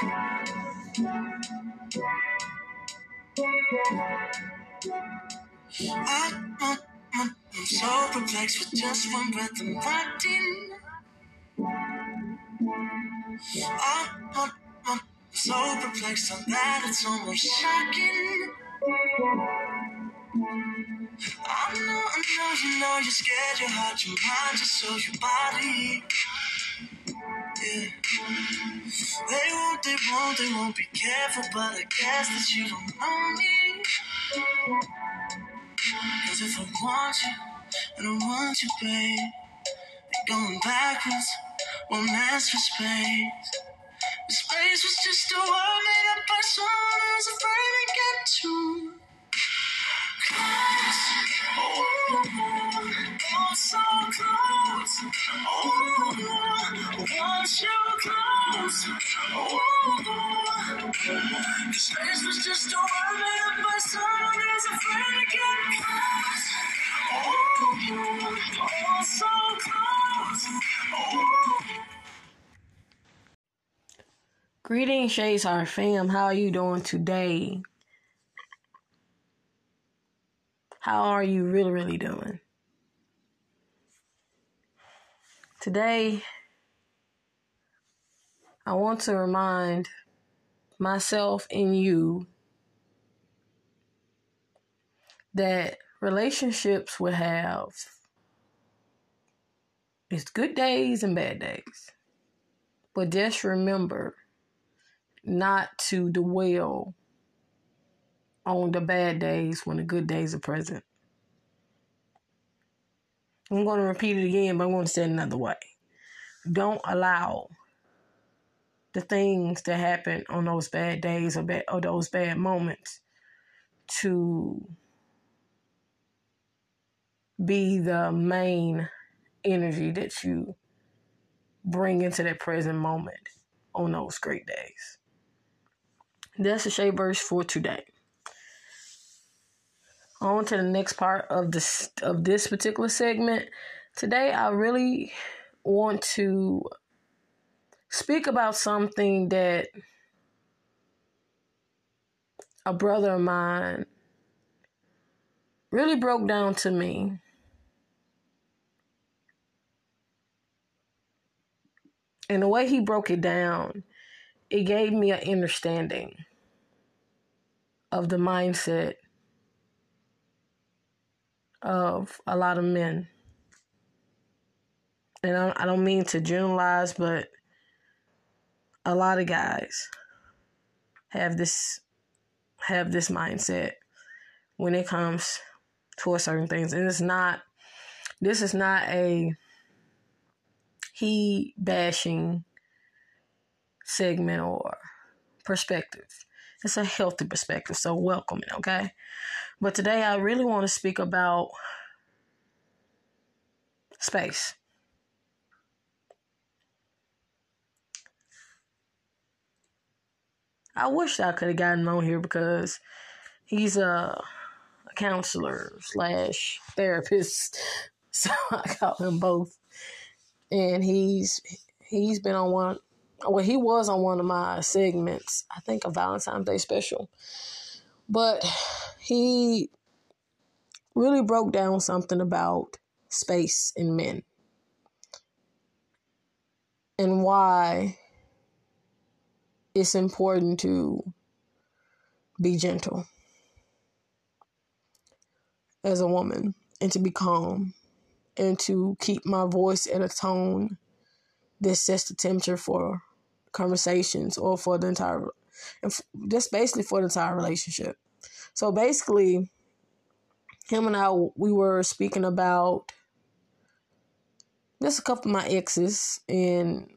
I'm so perplexed with just one breath I'm writing. I, I, I'm so perplexed on that it's almost shocking. I know, I know, you know you're scared, your heart, your mind, just so your body. Yeah. They won't, they won't, they won't be careful, but I guess that you don't know me. Cause if I want you, and I want you, babe, and going backwards won't ask for space. The space was just a word made up by someone who's afraid to get too close. Oh oh, oh, oh, oh, so close. Oh, want you close. Oh, space was just a afraid to get close. Oh, so close. Greetings, Our fam. How are you doing today? How are you really, really doing? Today, I want to remind myself and you that relationships will have its good days and bad days. But just remember not to dwell on the bad days when the good days are present. I'm going to repeat it again, but I'm going to say it another way. Don't allow the things that happen on those bad days or, bad, or those bad moments to be the main energy that you bring into that present moment on those great days. That's the shade verse for today. On to the next part of this of this particular segment. Today I really want to speak about something that a brother of mine really broke down to me. And the way he broke it down, it gave me an understanding of the mindset of a lot of men. And I don't mean to generalize, but a lot of guys have this have this mindset when it comes to certain things. And it's not this is not a he bashing segment or perspective. It's a healthy perspective, so welcome it, okay? But today I really want to speak about space. I wish I could have gotten him on here because he's a, a counselor slash therapist. So I call him both. And he's he's been on one well, he was on one of my segments, I think a Valentine's Day special. But he really broke down something about space in men and why it's important to be gentle as a woman and to be calm and to keep my voice at a tone that sets the temperature for conversations or for the entire, just basically for the entire relationship. So basically, him and I, we were speaking about just a couple of my exes and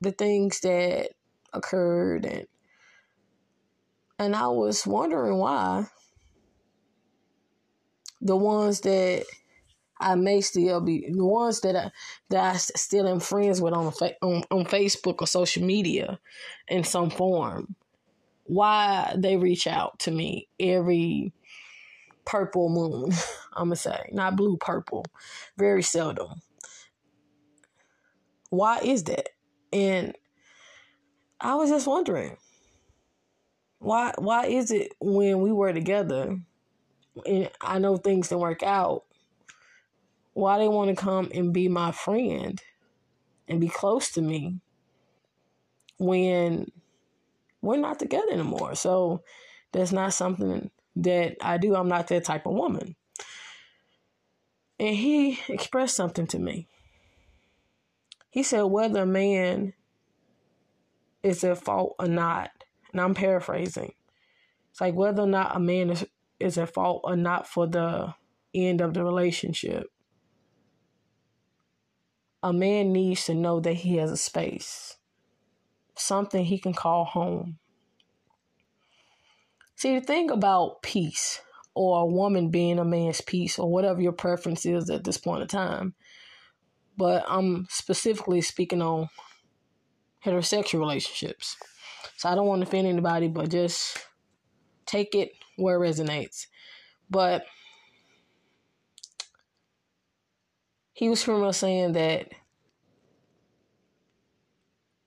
the things that occurred and and I was wondering why the ones that I may still be the ones that I that I still am friends with on on on Facebook or social media in some form. Why they reach out to me every purple moon, I'm gonna say, not blue, purple, very seldom. Why is that? And I was just wondering why why is it when we were together and I know things didn't work out, why they want to come and be my friend and be close to me when we're not together anymore. So that's not something that I do. I'm not that type of woman. And he expressed something to me. He said whether a man is at fault or not, and I'm paraphrasing. It's like whether or not a man is, is at fault or not for the end of the relationship. A man needs to know that he has a space, something he can call home. See, the thing about peace, or a woman being a man's piece, or whatever your preference is at this point in time, but I'm specifically speaking on heterosexual relationships. So I don't want to offend anybody, but just take it where it resonates. But he was pretty much saying that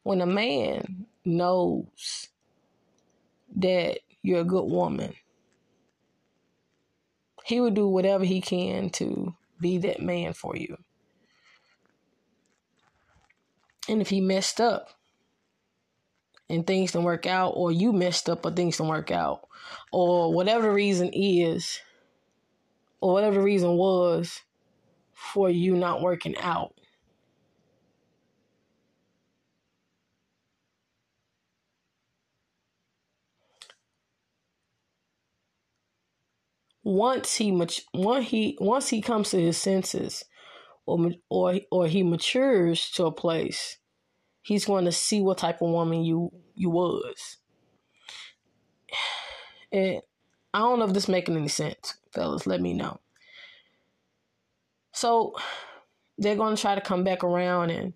when a man knows that you're a good woman, he would do whatever he can to be that man for you. And if he messed up and things don't work out, or you messed up but things don't work out, or whatever the reason is, or whatever the reason was for you not working out, once he once he once he comes to his senses or or or he matures to a place he's going to see what type of woman you you was. And i don't know if this making any sense fellas. Let me know. So they're going to try to come back around and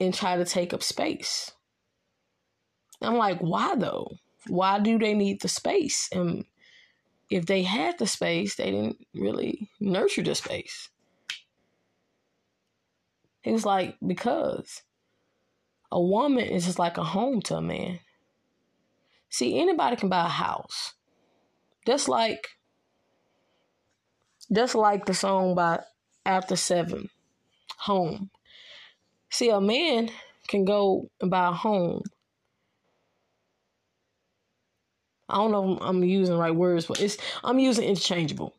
and try to take up space. I'm like why though? Why do they need the space? And if they had the space, they didn't really nurture the space. He was like, because a woman is just like a home to a man. See, anybody can buy a house. Just like just like the song by After Seven, Home. See, a man can go and buy a home I don't know I'm using right words, but it's I'm using interchangeable.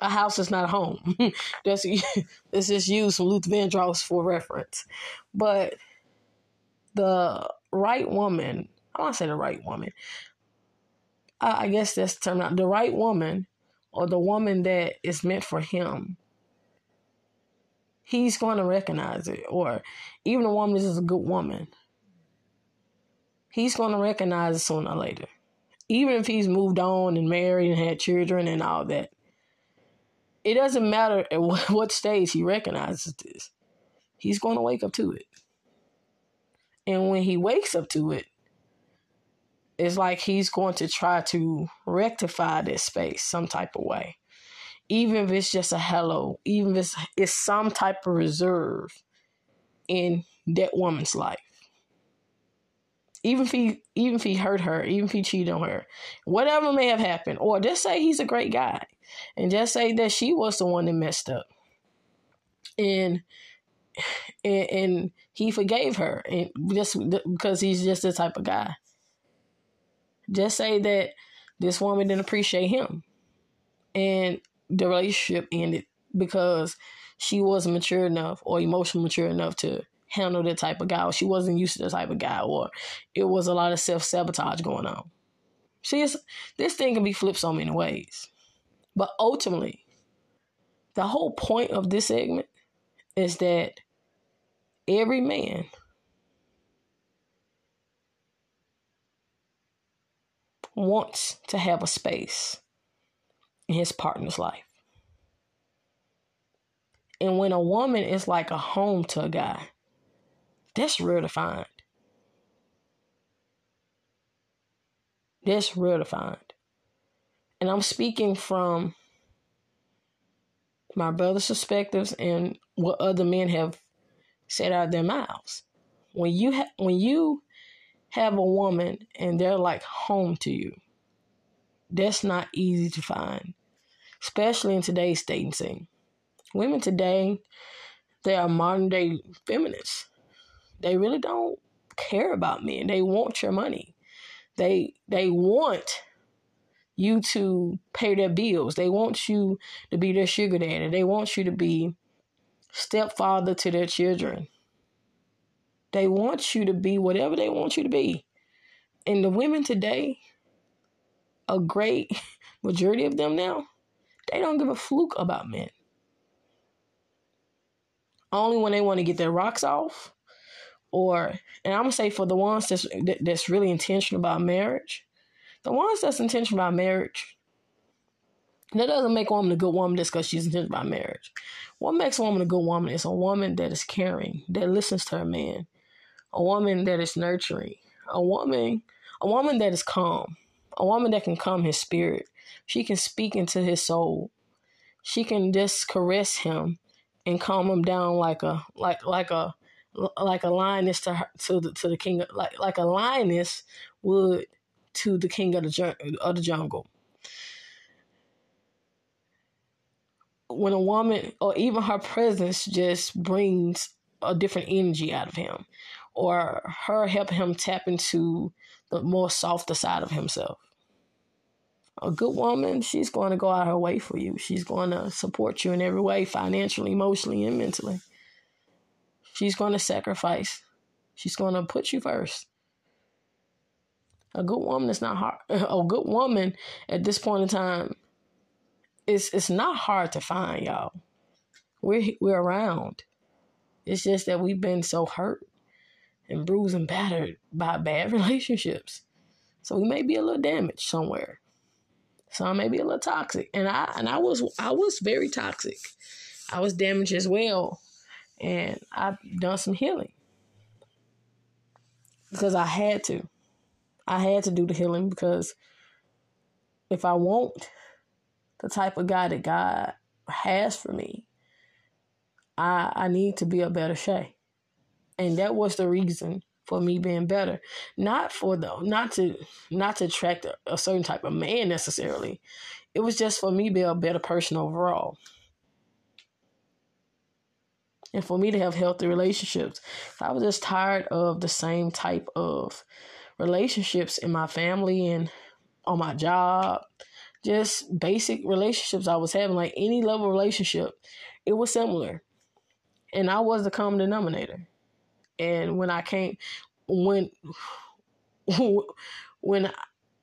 A house is not a home. That's let's just use Luther Vandross for reference. But the right woman, I want to say the right woman. I, I guess that's the term. The right woman, or the woman that is meant for him, he's going to recognize it. Or even a woman is a good woman, he's going to recognize it sooner or later even if he's moved on and married and had children and all that, it doesn't matter at what stage he recognizes this. He's going to wake up to it. And when he wakes up to it, it's like he's going to try to rectify this space some type of way. Even if it's just a hello, even if it's, it's some type of reserve in that woman's life even if he even if he hurt her, even if he cheated on her, whatever may have happened, or just say he's a great guy, and just say that she was the one that messed up, and and, and he forgave her, and just because he's just the type of guy. Just say that this woman didn't appreciate him, and the relationship ended because she wasn't mature enough or emotionally mature enough to handle that type of guy, or she wasn't used to the type of guy, or it was a lot of self sabotage going on. See, this thing can be flipped so many ways. But ultimately, the whole point of this segment is that every man wants to have a space in his partner's life. And when a woman is like a home to a guy, that's rare to find. That's rare to find. And I'm speaking from my brother's perspectives and what other men have said out of their mouths. When you ha- when you have a woman and they're like home to you, that's not easy to find, especially in today's dating scene. Women today, they are modern day feminists. They really don't care about men. They want your money. They they want you to pay their bills. They want you to be their sugar daddy. They want you to be stepfather to their children. They want you to be whatever they want you to be. And the women today, a great majority of them now, they don't give a fluke about men. Only when they want to get their rocks off, or and I'm gonna say for the ones that's that's really intentional about marriage, the ones that's intentional about marriage, that doesn't make a woman a good woman just because she's intentional about marriage. What makes a woman a good woman is a woman that is caring, that listens to her man, a woman that is nurturing, a woman, a woman that is calm, a woman that can calm his spirit. She can speak into his soul. She can just caress him and calm him down like a like like a like a lioness to her, to the to the king like like a lioness would to the king of the of the jungle. When a woman or even her presence just brings a different energy out of him, or her helping him tap into the more softer side of himself. A good woman, she's going to go out her way for you. She's going to support you in every way, financially, emotionally, and mentally. She's going to sacrifice. She's going to put you first. A good woman is not hard. A good woman at this point in time, it's it's not hard to find, y'all. We're we're around. It's just that we've been so hurt and bruised and battered by bad relationships. So we may be a little damaged somewhere. Some may be a little toxic. And I and I was I was very toxic. I was damaged as well. And I've done some healing. Because I had to. I had to do the healing because if I want the type of guy that God has for me, I I need to be a better Shay. And that was the reason for me being better. Not for the not to not to attract a, a certain type of man necessarily. It was just for me to be a better person overall. And for me to have healthy relationships. I was just tired of the same type of relationships in my family and on my job. Just basic relationships I was having, like any level relationship, it was similar. And I was the common denominator. And when I came, when, when,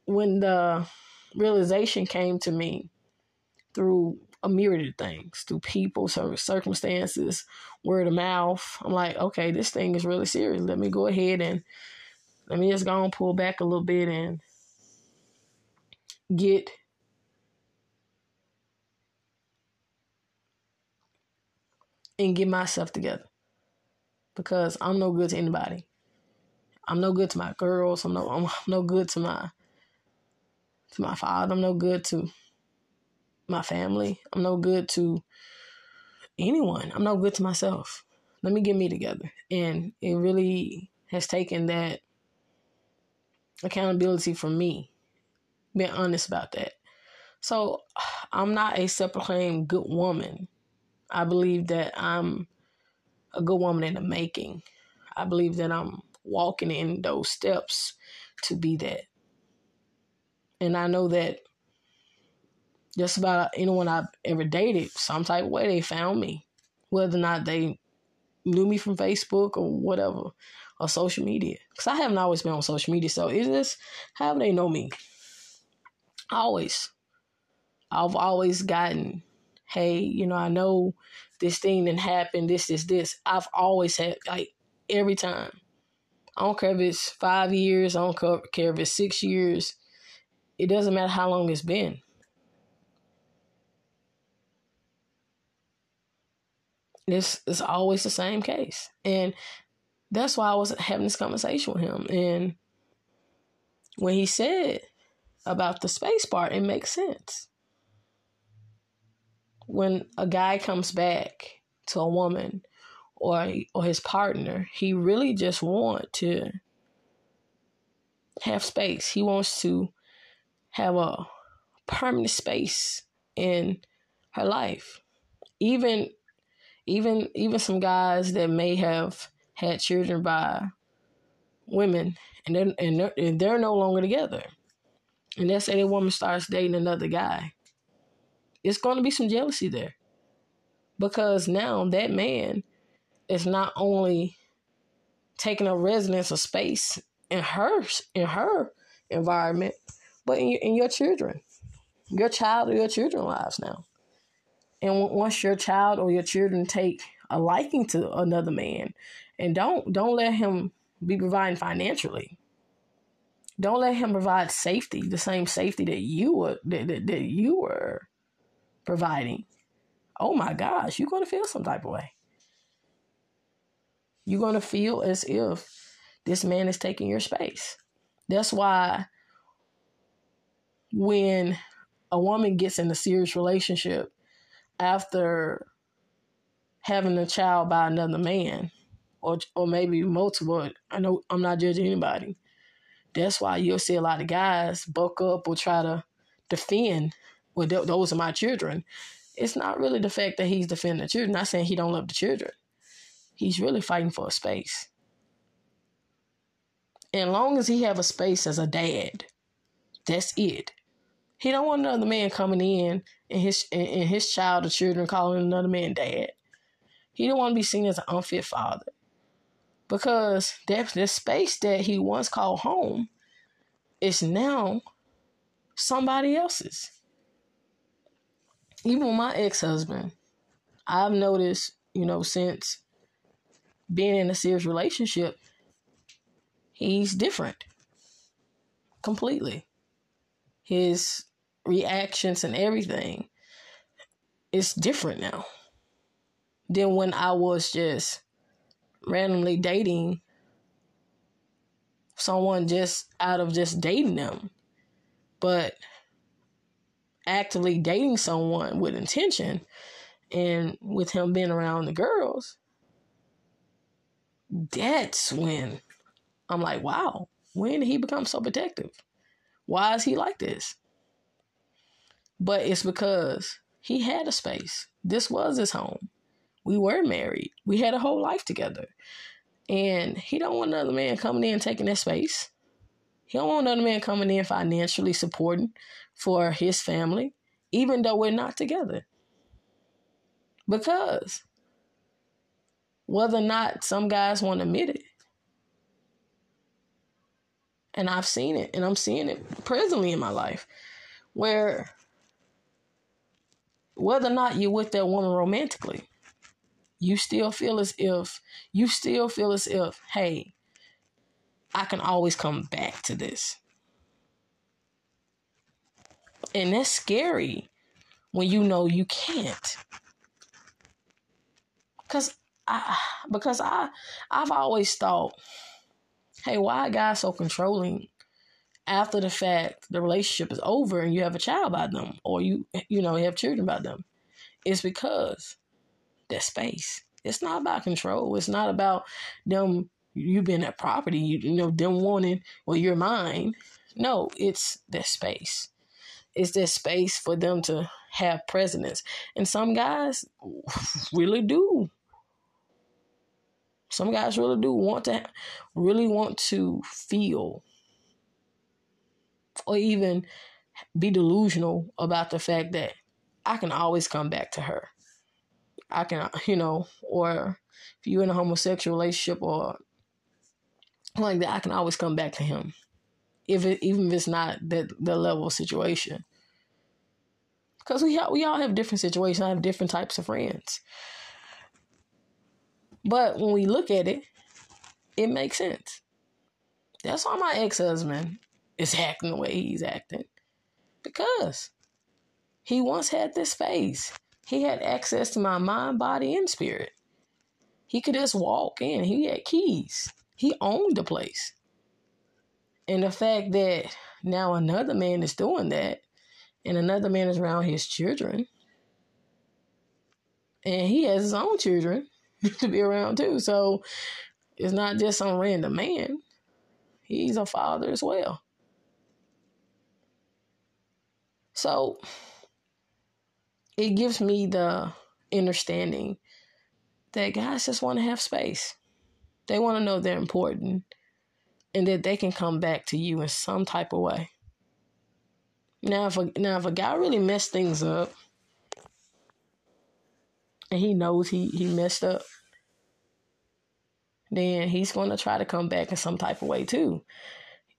when the realization came to me through a myriad of things, through people, circumstances, word of mouth, I'm like, okay, this thing is really serious. Let me go ahead and let me just go and pull back a little bit and get and get myself together because I'm no good to anybody. I'm no good to my girls. I'm no I'm no good to my to my father. I'm no good to my family. I'm no good to anyone. I'm no good to myself. Let me get me together. And it really has taken that accountability from me. Being honest about that. So I'm not a self-proclaimed good woman. I believe that I'm a good woman in the making. I believe that I'm walking in those steps to be that. And I know that just about anyone I've ever dated, some type of way they found me. Whether or not they knew me from Facebook or whatever, or social media. Because I haven't always been on social media, so is this how they know me. Always. I've always gotten, hey, you know, I know this thing that happened, this, this, this. I've always had, like, every time. I don't care if it's five years, I don't care if it's six years. It doesn't matter how long it's been. This is always the same case. And that's why I was having this conversation with him. And when he said about the space part, it makes sense when a guy comes back to a woman or or his partner. He really just want to have space. He wants to have a permanent space in her life. Even even even some guys that may have had children by women and they're, and they're, and they're no longer together. And let's say woman starts dating another guy. It's going to be some jealousy there. Because now that man is not only taking a residence of space in her in her environment, but in, in your children, your child or your children lives now. And once your child or your children take a liking to another man, and don't don't let him be providing financially. Don't let him provide safety, the same safety that you were that, that, that you were providing. Oh my gosh, you're gonna feel some type of way. You're gonna feel as if this man is taking your space. That's why when a woman gets in a serious relationship after having a child by another man or or maybe multiple I know I'm not judging anybody. That's why you'll see a lot of guys buck up or try to defend well th- those are my children. It's not really the fact that he's defending the children, not saying he don't love the children. He's really fighting for a space. And long as he have a space as a dad, that's it. He don't want another man coming in and his and his child or children calling another man dad. He don't want to be seen as an unfit father. Because that the space that he once called home is now somebody else's. Even my ex-husband, I've noticed, you know, since being in a serious relationship, he's different. Completely. His reactions and everything is different now than when I was just randomly dating someone just out of just dating them. But actively dating someone with intention and with him being around the girls, that's when I'm like, wow, when did he become so protective? Why is he like this? But it's because he had a space. This was his home. We were married. We had a whole life together. And he don't want another man coming in taking that space. He don't want another man coming in financially supporting for his family, even though we're not together. Because whether or not some guys want to admit it, and I've seen it, and I'm seeing it presently in my life, where whether or not you're with that woman romantically, you still feel as if you still feel as if, hey, I can always come back to this. And that's scary when you know you can't. Cause I because I I've always thought, hey, why guys so controlling after the fact the relationship is over and you have a child by them or you you know you have children by them? It's because that space. It's not about control. It's not about them you being that property, you, you know, them wanting, well, you're mine. No, it's that space. It's that space for them to have precedence. And some guys really do. Some guys really do want to really want to feel or even be delusional about the fact that I can always come back to her. I can, you know, or if you're in a homosexual relationship or like that, I can always come back to him, if it even if it's not that the level of situation. Because we ha- we all have different situations, I have different types of friends. But when we look at it, it makes sense. That's why my ex husband is acting the way he's acting. Because he once had this face. He had access to my mind, body, and spirit. He could just walk in. He had keys. He owned the place. And the fact that now another man is doing that, and another man is around his children, and he has his own children, to be around too. So it's not just some random man. He's a father as well. So it gives me the understanding that guys just want to have space. They want to know they're important and that they can come back to you in some type of way. Now, if a, now if a guy really messed things up and he knows he, he messed up, then he's going to try to come back in some type of way too.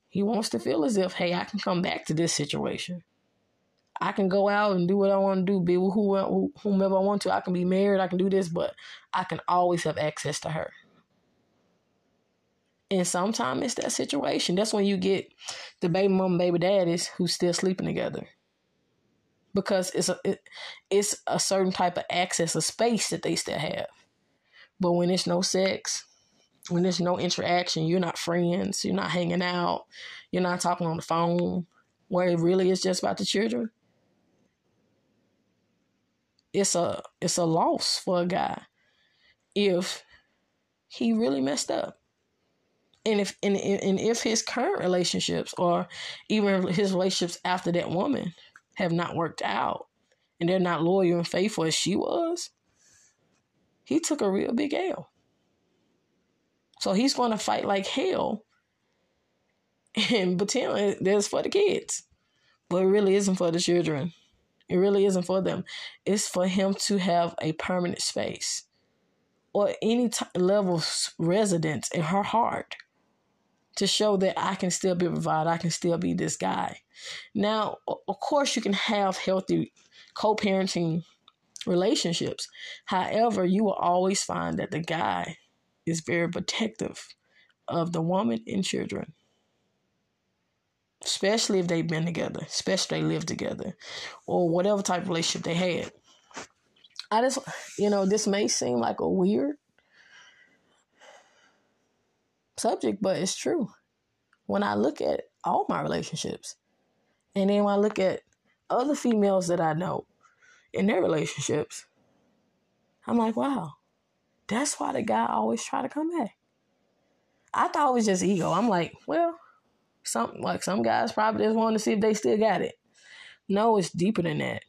He wants to feel as if, hey, I can come back to this situation. I can go out and do what I want to do, be with who, whomever I want to. I can be married, I can do this, but I can always have access to her. And sometimes it's that situation. That's when you get the baby mom, baby daddies who's still sleeping together. Because it's a it, it's a certain type of access, a space that they still have. But when there's no sex, when there's no interaction, you're not friends, you're not hanging out, you're not talking on the phone, where it really is just about the children. It's a it's a loss for a guy if he really messed up and if and, and if his current relationships or even his relationships after that woman have not worked out and they're not loyal and faithful as she was, he took a real big L. So he's going to fight like hell and pretend that's for the kids. But it really isn't for the children. It really isn't for them. It's for him to have a permanent space or any t- level of residence in her heart to show that I can still be provided. I can still be this guy. Now, of course, you can have healthy co parenting relationships. However, you will always find that the guy is very protective of the woman and children. Especially if they've been together, especially if they live together, or whatever type of relationship they had. I just, you know, this may seem like a weird subject, but it's true. When I look at all my relationships, and then when I look at other females that I know in their relationships, I'm like, wow, that's why the guy always try to come back. I thought it was just ego. I'm like, well, some like some guys probably just want to see if they still got it. No, it's deeper than that.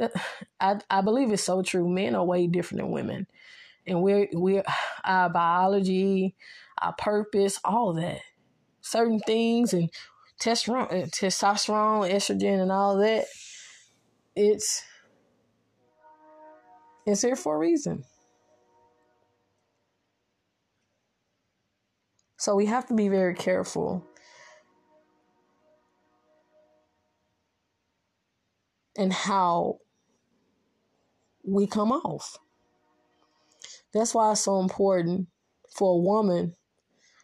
I I believe it's so true. Men are way different than women, and we're we're our biology, our purpose, all that. Certain things and testosterone, uh, testosterone, estrogen, and all that. It's it's here for a reason. So we have to be very careful. And how we come off. That's why it's so important for a woman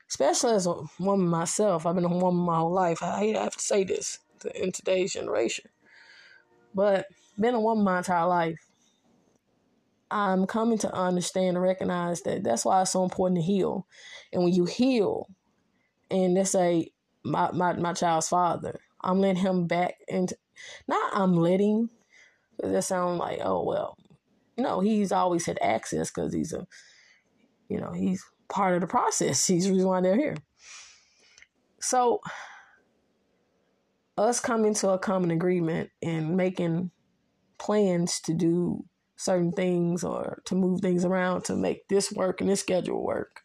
especially as a woman myself. I've been a woman my whole life. I have to say this in today's generation, but been a woman my entire life. I'm coming to understand and recognize that that's why it's so important to heal. And when you heal, and let's say my my, my child's father, I'm letting him back into not I'm letting that sound like oh well, no, he's always had access because he's a you know he's part of the process. He's the reason why they're here. So, us coming to a common agreement and making plans to do certain things or to move things around to make this work and this schedule work.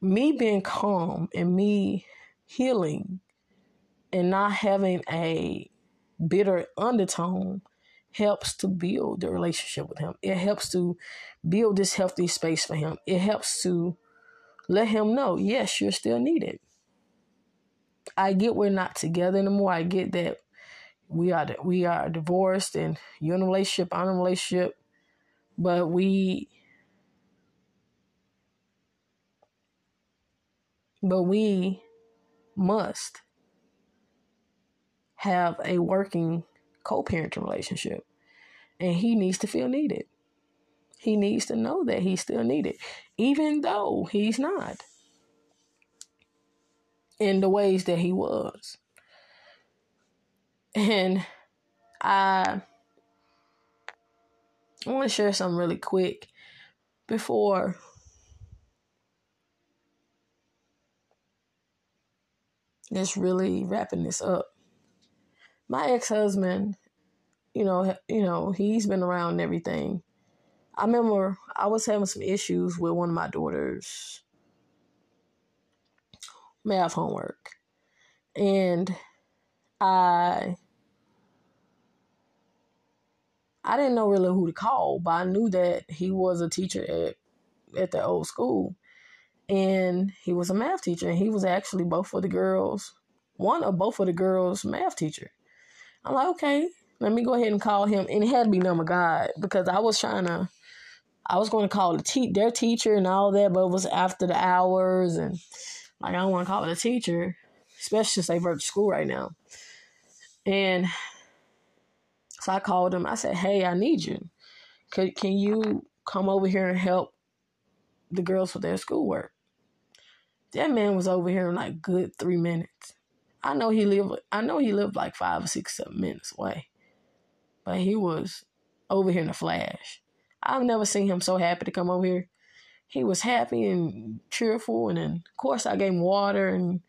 Me being calm and me healing and not having a bitter undertone helps to build the relationship with him. It helps to build this healthy space for him. It helps to let him know, yes, you're still needed. I get we're not together anymore. I get that we are we are divorced and you're in a relationship, I'm in a relationship, but we but we must have a working co-parenting relationship. And he needs to feel needed. He needs to know that he's still needed, even though he's not in the ways that he was. And I, I want to share something really quick. before just really wrapping this up. My ex-husband, you know, you know, he's been around and everything. I remember I was having some issues with one of my daughters' math homework. And I I didn't know really who to call, but I knew that he was a teacher at at the old school. And he was a math teacher and he was actually both of the girls, one of both of the girls' math teacher. I'm like, okay, let me go ahead and call him. And it had to be number God because I was trying to I was going to call the te- their teacher and all that, but it was after the hours and like I don't want to call a teacher, especially since they at school right now. And so I called him. I said, "Hey, I need you. Could can you come over here and help the girls with their schoolwork?" That man was over here in like good three minutes. I know he lived. I know he lived like five or six, seven minutes away, but he was over here in a flash. I've never seen him so happy to come over here. He was happy and cheerful, and then of course I gave him water and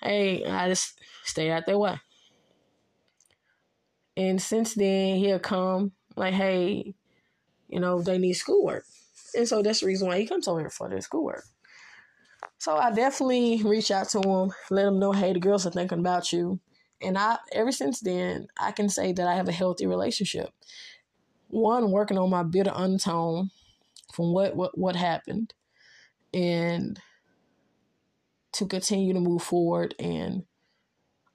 hey, I just stayed out their way. And since then, he'll come like, hey, you know, they need schoolwork. And so that's the reason why he comes over here for their schoolwork. So I definitely reach out to him, let him know, hey, the girls are thinking about you. And I, ever since then, I can say that I have a healthy relationship. One, working on my bitter untone from what what what happened, and to continue to move forward and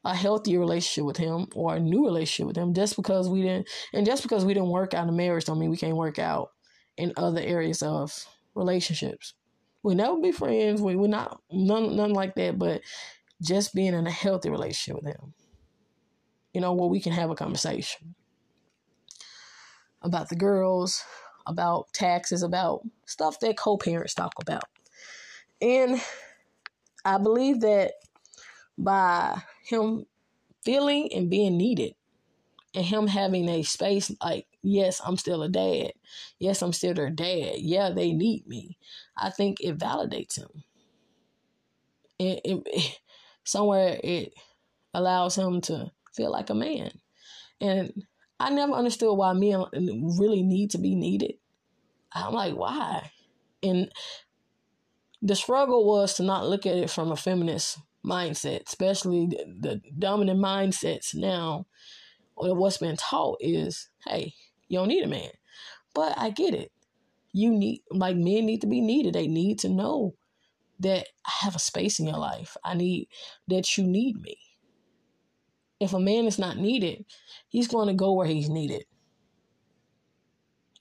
a healthier relationship with him or a new relationship with him just because we didn't and just because we didn't work out in marriage don't mean we can't work out in other areas of relationships we never be friends. We, we're not none, none like that but just being in a healthy relationship with him. You know where we can have a conversation about the girls about taxes about stuff that co-parents talk about. And i believe that by him feeling and being needed and him having a space like yes i'm still a dad. Yes i'm still their dad. Yeah they need me. I think it validates him. It, it, it, somewhere it allows him to feel like a man. And i never understood why men really need to be needed. I'm like why? And the struggle was to not look at it from a feminist mindset, especially the, the dominant mindsets now, or what's been taught is, hey, you don't need a man. But I get it. You need, like men need to be needed. They need to know that I have a space in your life. I need that you need me. If a man is not needed, he's going to go where he's needed.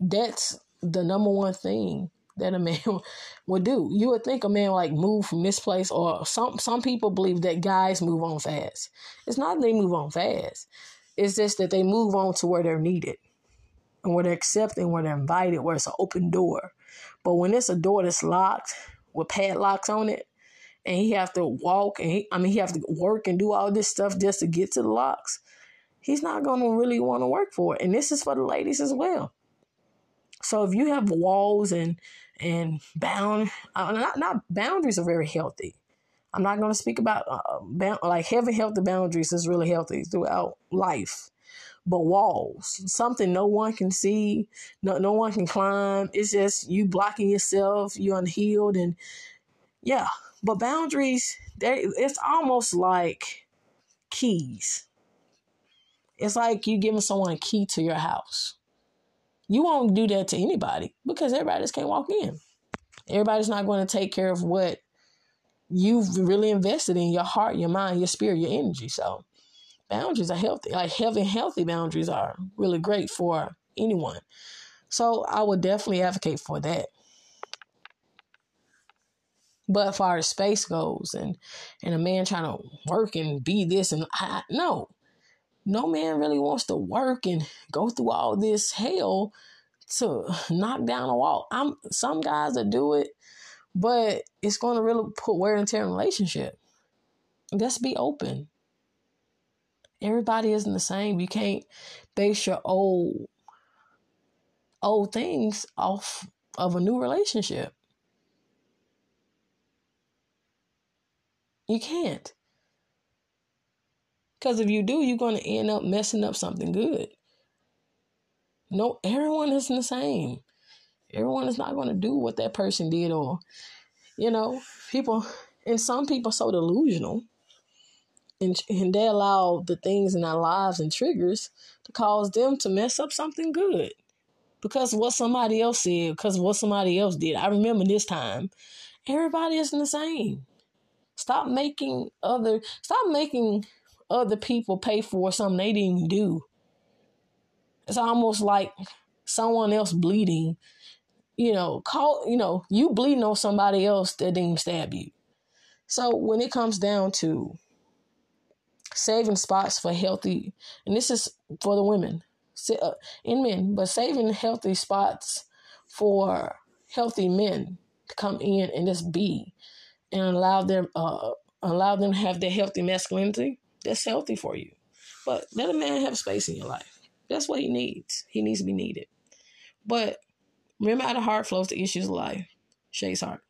That's the number one thing that a man would do. You would think a man like move from this place, or some some people believe that guys move on fast. It's not they move on fast. It's just that they move on to where they're needed, and where they're accepted, and where they're invited, where it's an open door. But when it's a door that's locked with padlocks on it, and he have to walk, and he, I mean he have to work and do all this stuff just to get to the locks. He's not to really want to work for it, and this is for the ladies as well. So if you have walls and and bound uh, not not boundaries are very healthy. I'm not going to speak about uh, bound, like having healthy boundaries is really healthy throughout life. But walls, something no one can see, no no one can climb. It's just you blocking yourself, you're unhealed, and yeah. But boundaries, they it's almost like keys. It's like you giving someone a key to your house. You won't do that to anybody because everybody just can't walk in. Everybody's not going to take care of what you've really invested in your heart, your mind, your spirit, your energy. So boundaries are healthy. Like having healthy boundaries are really great for anyone. So I would definitely advocate for that. But as far as space goes and and a man trying to work and be this and I, no, no man really wants to work and go through all this hell to knock down a wall. I'm some guys that do it, but it's going to really put wear and tear in relationship. Let's be open. Everybody isn't the same. You can't base your old old things off of a new relationship. You can't. Because if you do, you're going to end up messing up something good. No, everyone isn't the same. Everyone is not going to do what that person did, or, you know, people, and some people so delusional, and, and they allow the things in their lives and triggers to cause them to mess up something good because what somebody else said, because what somebody else did. I remember this time. Everybody isn't the same. Stop making other stop making other people pay for something they didn't do. It's almost like someone else bleeding. You know, call you know, you bleeding on somebody else that didn't stab you. So when it comes down to saving spots for healthy, and this is for the women, uh, in men, but saving healthy spots for healthy men to come in and just be and allow them uh, allow them to have their healthy masculinity that's healthy for you. But let a man have space in your life. That's what he needs. He needs to be needed. But remember how the heart flows to issues of life. Shay's heart.